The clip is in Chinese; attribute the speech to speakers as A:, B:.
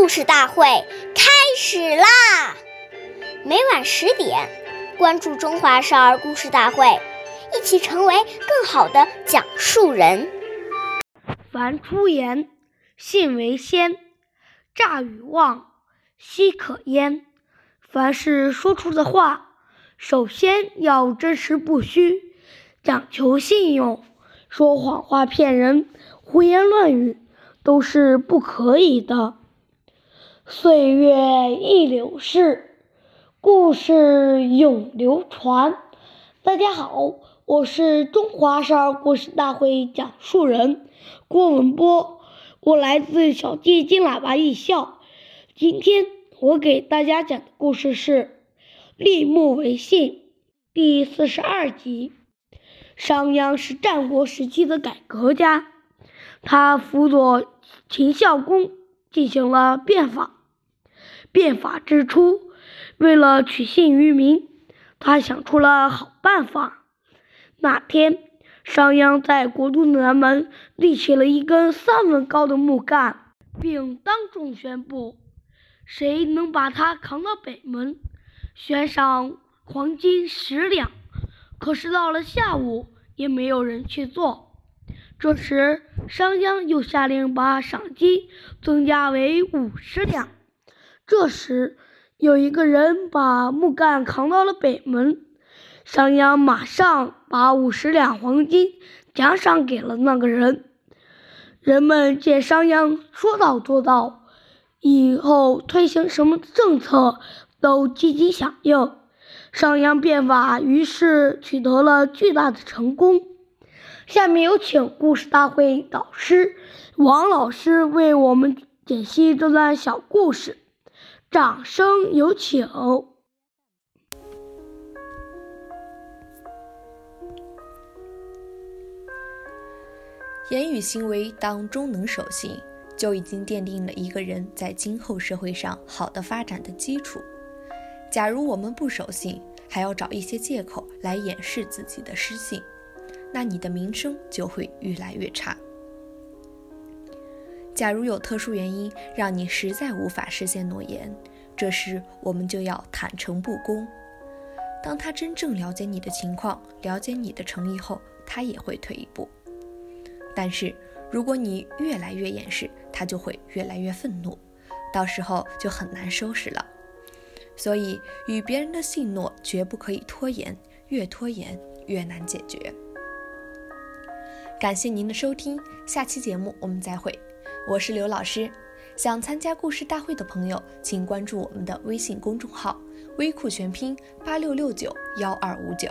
A: 故事大会开始啦！每晚十点，关注《中华少儿故事大会》，一起成为更好的讲述人。
B: 凡出言，信为先；诈与妄，奚可焉？凡是说出的话，首先要真实不虚，讲求信用。说谎话骗人，胡言乱语都是不可以的。岁月易流逝，故事永流传。大家好，我是中华少儿故事大会讲述人郭文波，我来自小鸡金喇叭艺校。今天我给大家讲的故事是《立木为信》第四十二集。商鞅是战国时期的改革家，他辅佐秦孝公进行了变法。变法之初，为了取信于民，他想出了好办法。那天，商鞅在国都南门立起了一根三文高的木杆，并当众宣布：谁能把它扛到北门，悬赏黄金十两。可是到了下午，也没有人去做。这时，商鞅又下令把赏金增加为五十两。这时，有一个人把木杆扛到了北门，商鞅马上把五十两黄金奖赏给了那个人。人们见商鞅说到做到，以后推行什么政策都积极响应。商鞅变法，于是取得了巨大的成功。下面有请故事大会导师王老师为我们解析这段小故事，掌声有请。
C: 言语行为当中能守信，就已经奠定了一个人在今后社会上好的发展的基础。假如我们不守信，还要找一些借口来掩饰自己的失信，那你的名声就会越来越差。假如有特殊原因让你实在无法实现诺言，这时我们就要坦诚不公。当他真正了解你的情况，了解你的诚意后，他也会退一步。但是如果你越来越掩饰，他就会越来越愤怒，到时候就很难收拾了。所以，与别人的信诺绝不可以拖延，越拖延越难解决。感谢您的收听，下期节目我们再会。我是刘老师，想参加故事大会的朋友，请关注我们的微信公众号“微库全拼八六六九幺二五九”。